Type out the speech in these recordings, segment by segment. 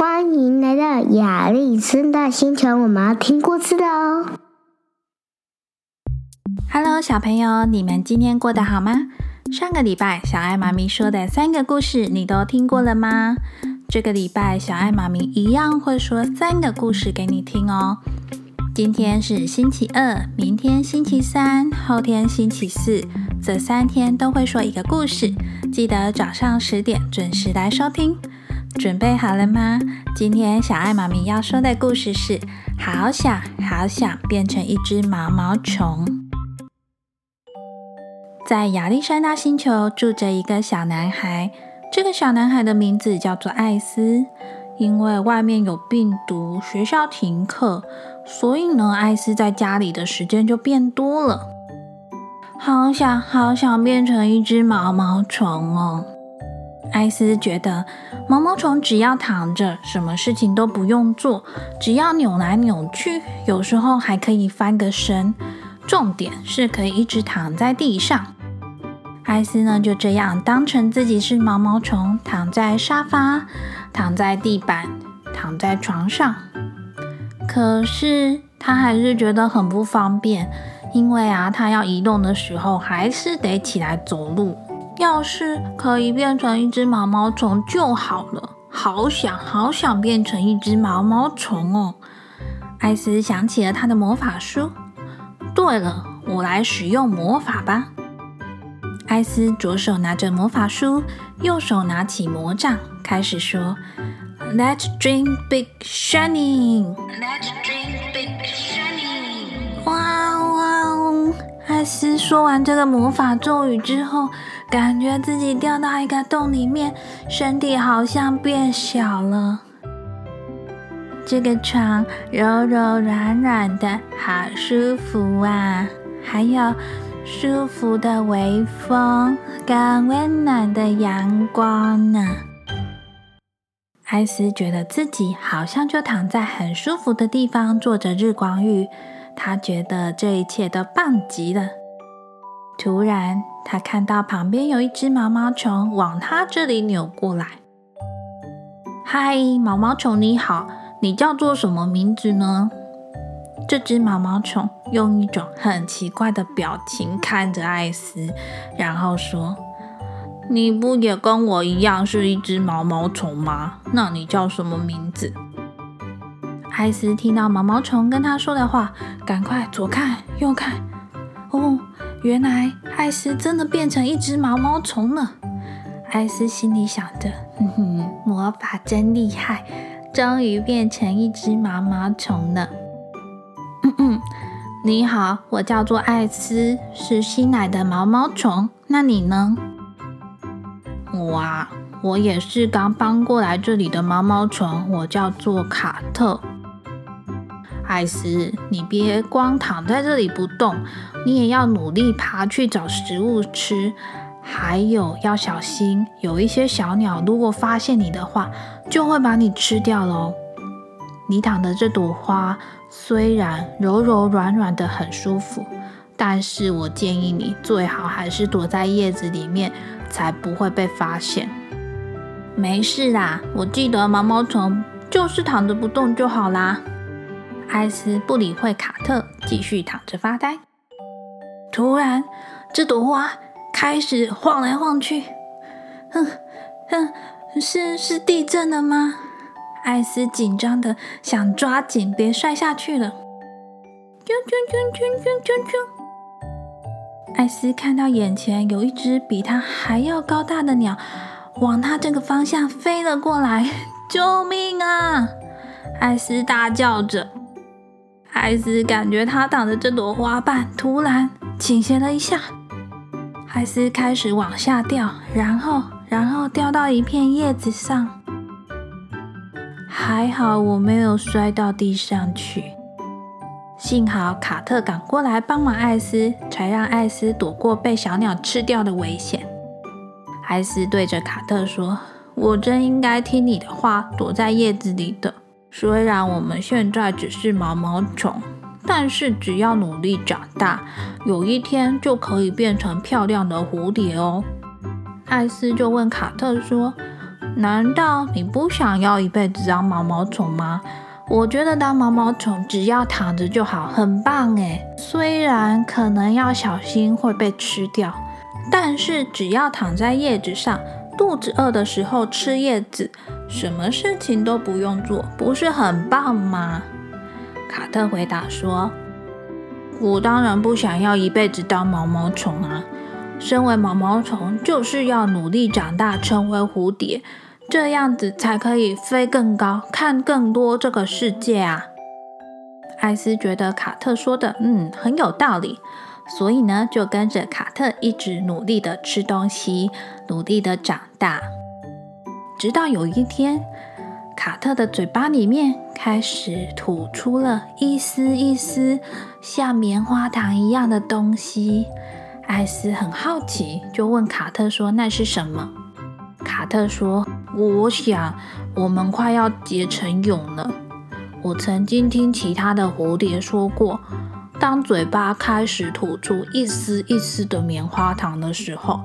欢迎来到亚历森大星球，我们要听故事的哦。Hello，小朋友，你们今天过得好吗？上个礼拜小爱妈咪说的三个故事，你都听过了吗？这个礼拜小爱妈咪一样会说三个故事给你听哦。今天是星期二，明天星期三，后天星期四，这三天都会说一个故事。记得早上十点准时来收听。准备好了吗？今天小爱妈咪要说的故事是：好想好想变成一只毛毛虫。在亚历山大星球住着一个小男孩，这个小男孩的名字叫做艾斯。因为外面有病毒，学校停课，所以呢，艾斯在家里的时间就变多了。好想好想变成一只毛毛虫哦！艾斯觉得毛毛虫只要躺着，什么事情都不用做，只要扭来扭去，有时候还可以翻个身，重点是可以一直躺在地上。艾斯呢就这样当成自己是毛毛虫，躺在沙发，躺在地板，躺在床上。可是他还是觉得很不方便，因为啊，他要移动的时候还是得起来走路。要是可以变成一只毛毛虫就好了，好想好想变成一只毛毛虫哦！艾斯想起了他的魔法书。对了，我来使用魔法吧。艾斯左手拿着魔法书，右手拿起魔杖，开始说：“Let's dream big, shining. Let's dream big, 艾斯说完这个魔法咒语之后，感觉自己掉到一个洞里面，身体好像变小了。这个床柔柔软软的，好舒服啊！还有。舒服的微风，跟温暖的阳光呢。艾斯觉得自己好像就躺在很舒服的地方，做着日光浴。他觉得这一切都棒极了。突然，他看到旁边有一只毛毛虫往他这里扭过来。嗨，毛毛虫你好，你叫做什么名字呢？这只毛毛虫用一种很奇怪的表情看着艾斯，然后说：“你不也跟我一样是一只毛毛虫吗？那你叫什么名字？”艾斯听到毛毛虫跟他说的话，赶快左看右看，哦，原来艾斯真的变成一只毛毛虫了。艾斯心里想着：“哼哼，魔法真厉害，终于变成一只毛毛虫了。”嗯嗯，你好，我叫做艾斯，是新来的毛毛虫。那你呢？我啊，我也是刚搬过来这里的毛毛虫，我叫做卡特。艾斯，你别光躺在这里不动，你也要努力爬去找食物吃，还有要小心，有一些小鸟如果发现你的话，就会把你吃掉喽。你躺的这朵花虽然柔柔软软的很舒服，但是我建议你最好还是躲在叶子里面，才不会被发现。没事啦，我记得毛毛虫就是躺着不动就好啦。艾斯不理会卡特，继续躺着发呆。突然，这朵花开始晃来晃去。哼哼，是是地震了吗？艾斯紧张的想抓紧，别摔下去了。啾啾啾啾啾啾啾！艾斯看到眼前有一只比他还要高大的鸟，往他这个方向飞了过来。救命啊！艾斯大叫着。艾斯感觉他挡的这朵花瓣突然倾斜了一下，艾斯开始往下掉，然后，然后掉到一片叶子上。还好我没有摔到地上去，幸好卡特赶过来帮忙艾斯，才让艾斯躲过被小鸟吃掉的危险。艾斯对着卡特说：“我真应该听你的话，躲在叶子里的。虽然我们现在只是毛毛虫，但是只要努力长大，有一天就可以变成漂亮的蝴蝶哦。”艾斯就问卡特说。难道你不想要一辈子当毛毛虫吗？我觉得当毛毛虫只要躺着就好，很棒诶。虽然可能要小心会被吃掉，但是只要躺在叶子上，肚子饿的时候吃叶子，什么事情都不用做，不是很棒吗？卡特回答说：“我当然不想要一辈子当毛毛虫啊！身为毛毛虫，就是要努力长大，成为蝴蝶。”这样子才可以飞更高，看更多这个世界啊！艾斯觉得卡特说的嗯很有道理，所以呢就跟着卡特一直努力的吃东西，努力的长大。直到有一天，卡特的嘴巴里面开始吐出了一丝一丝像棉花糖一样的东西。艾斯很好奇，就问卡特说：“那是什么？”卡特说。我想，我们快要结成蛹了。我曾经听其他的蝴蝶说过，当嘴巴开始吐出一丝一丝的棉花糖的时候，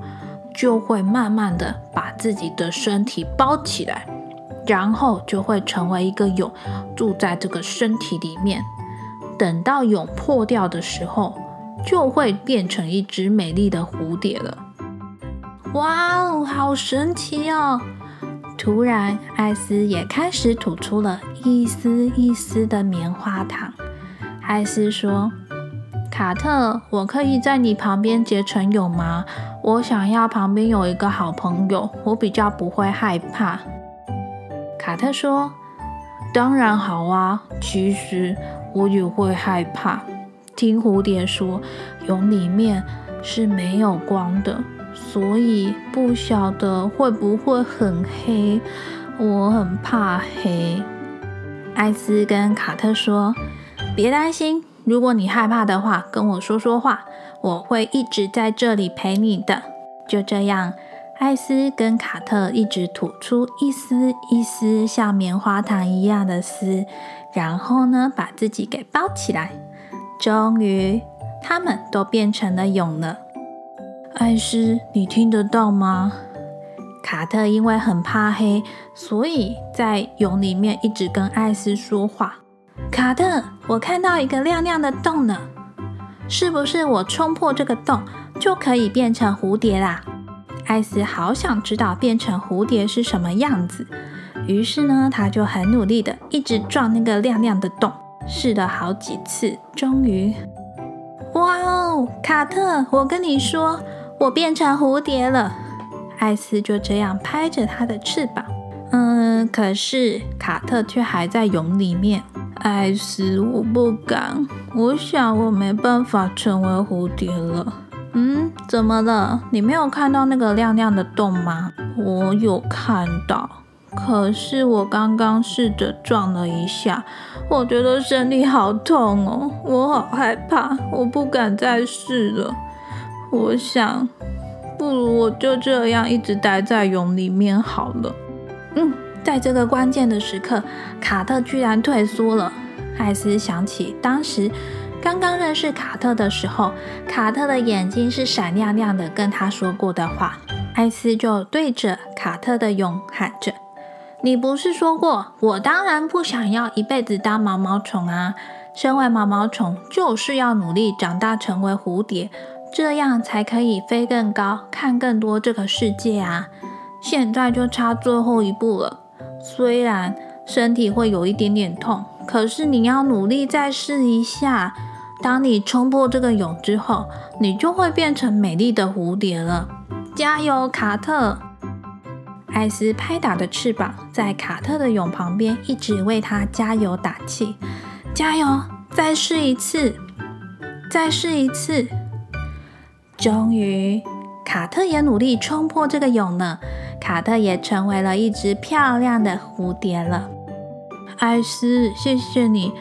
就会慢慢的把自己的身体包起来，然后就会成为一个蛹，住在这个身体里面。等到蛹破掉的时候，就会变成一只美丽的蝴蝶了。哇哦，好神奇哦！突然，艾斯也开始吐出了一丝一丝的棉花糖。艾斯说：“卡特，我可以在你旁边结成蛹吗？我想要旁边有一个好朋友，我比较不会害怕。”卡特说：“当然好啊，其实我也会害怕。听蝴蝶说，蛹里面是没有光的。”所以不晓得会不会很黑，我很怕黑。艾斯跟卡特说：“别担心，如果你害怕的话，跟我说说话，我会一直在这里陪你的。”就这样，艾斯跟卡特一直吐出一丝一丝像棉花糖一样的丝，然后呢，把自己给包起来。终于，他们都变成了蛹了。艾斯，你听得到吗？卡特因为很怕黑，所以在蛹里面一直跟艾斯说话。卡特，我看到一个亮亮的洞呢，是不是我冲破这个洞就可以变成蝴蝶啦？艾斯好想知道变成蝴蝶是什么样子，于是呢，他就很努力的一直撞那个亮亮的洞，试了好几次，终于，哇哦，卡特，我跟你说。我变成蝴蝶了，艾斯就这样拍着它的翅膀。嗯，可是卡特却还在蛹里面。艾斯，我不敢，我想我没办法成为蝴蝶了。嗯，怎么了？你没有看到那个亮亮的洞吗？我有看到，可是我刚刚试着撞了一下，我觉得身体好痛哦，我好害怕，我不敢再试了。我想，不如我就这样一直待在蛹里面好了。嗯，在这个关键的时刻，卡特居然退缩了。艾斯想起当时刚刚认识卡特的时候，卡特的眼睛是闪亮亮的，跟他说过的话。艾斯就对着卡特的蛹喊着：“你不是说过，我当然不想要一辈子当毛毛虫啊！身为毛毛虫，就是要努力长大，成为蝴蝶。”这样才可以飞更高，看更多这个世界啊！现在就差最后一步了。虽然身体会有一点点痛，可是你要努力再试一下。当你冲破这个蛹之后，你就会变成美丽的蝴蝶了。加油，卡特！艾斯拍打着翅膀，在卡特的蛹旁边，一直为他加油打气。加油！再试一次，再试一次。终于，卡特也努力冲破这个蛹呢。卡特也成为了一只漂亮的蝴蝶了。艾斯，谢谢你！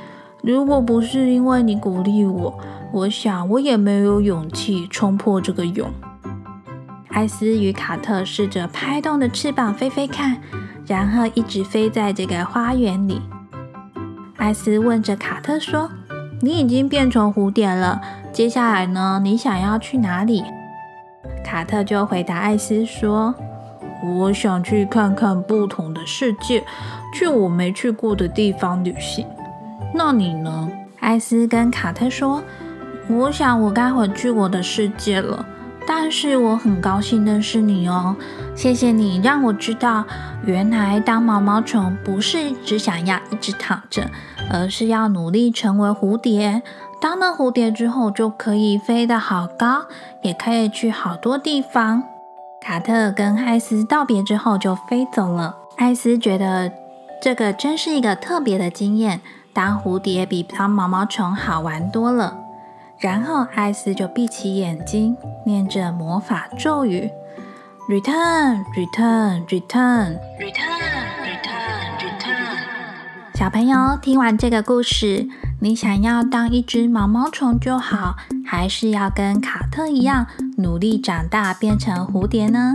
如果不是因为你鼓励我，我想我也没有勇气冲破这个蛹。艾斯与卡特试着拍动的翅膀飞飞看，然后一直飞在这个花园里。艾斯问着卡特说：“你已经变成蝴蝶了。”接下来呢？你想要去哪里？卡特就回答艾斯说：“我想去看看不同的世界，去我没去过的地方旅行。那你呢？艾斯跟卡特说：“我想我该回去我的世界了。但是我很高兴的是你哦，谢谢你让我知道，原来当毛毛虫不是只想要一直躺着，而是要努力成为蝴蝶。当了蝴蝶之后，就可以飞得好高，也可以去好多地方。”卡特跟艾斯道别之后就飞走了。艾斯觉得这个真是一个特别的经验，当蝴蝶比当毛毛虫好玩多了。然后艾斯就闭起眼睛，念着魔法咒语：Return, return, return, return, return, return。小朋友听完这个故事，你想要当一只毛毛虫就好，还是要跟卡特一样？努力长大变成蝴蝶呢？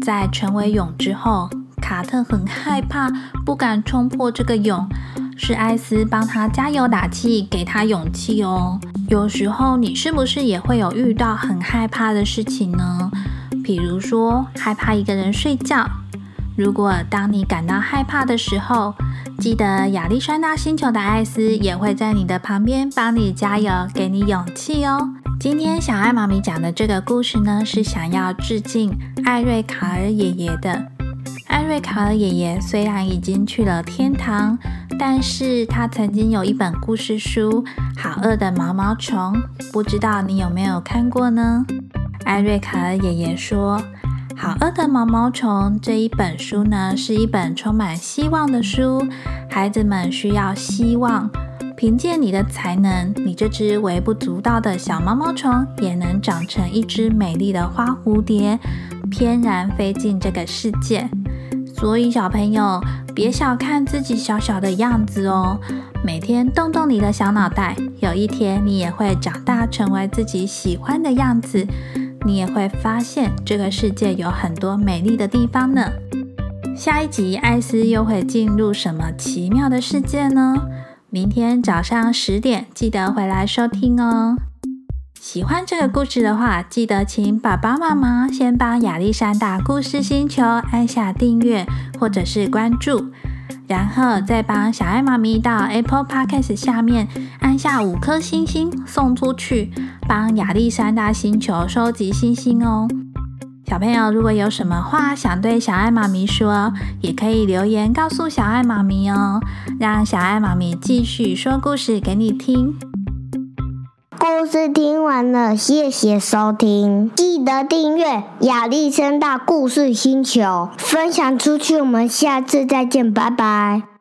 在成为蛹之后，卡特很害怕，不敢冲破这个蛹。是艾斯帮他加油打气，给他勇气哦。有时候你是不是也会有遇到很害怕的事情呢？比如说害怕一个人睡觉。如果当你感到害怕的时候，记得亚历山大星球的艾斯也会在你的旁边帮你加油，给你勇气哦。今天小爱妈咪讲的这个故事呢，是想要致敬艾瑞卡尔爷爷的。艾瑞卡尔爷爷虽然已经去了天堂，但是他曾经有一本故事书《好饿的毛毛虫》，不知道你有没有看过呢？艾瑞卡尔爷爷说，《好饿的毛毛虫》这一本书呢，是一本充满希望的书，孩子们需要希望。凭借你的才能，你这只微不足道的小毛毛虫也能长成一只美丽的花蝴蝶，翩然飞进这个世界。所以，小朋友别小看自己小小的样子哦，每天动动你的小脑袋，有一天你也会长大成为自己喜欢的样子。你也会发现这个世界有很多美丽的地方呢。下一集，艾斯又会进入什么奇妙的世界呢？明天早上十点，记得回来收听哦。喜欢这个故事的话，记得请爸爸妈妈先帮亚历山大故事星球按下订阅或者是关注，然后再帮小爱妈咪到 Apple Podcast 下面按下五颗星星送出去，帮亚历山大星球收集星星哦。小朋友，如果有什么话想对小爱妈咪说，也可以留言告诉小爱妈咪哦，让小爱妈咪继续说故事给你听。故事听完了，谢谢收听，记得订阅亚历山大故事星球，分享出去。我们下次再见，拜拜。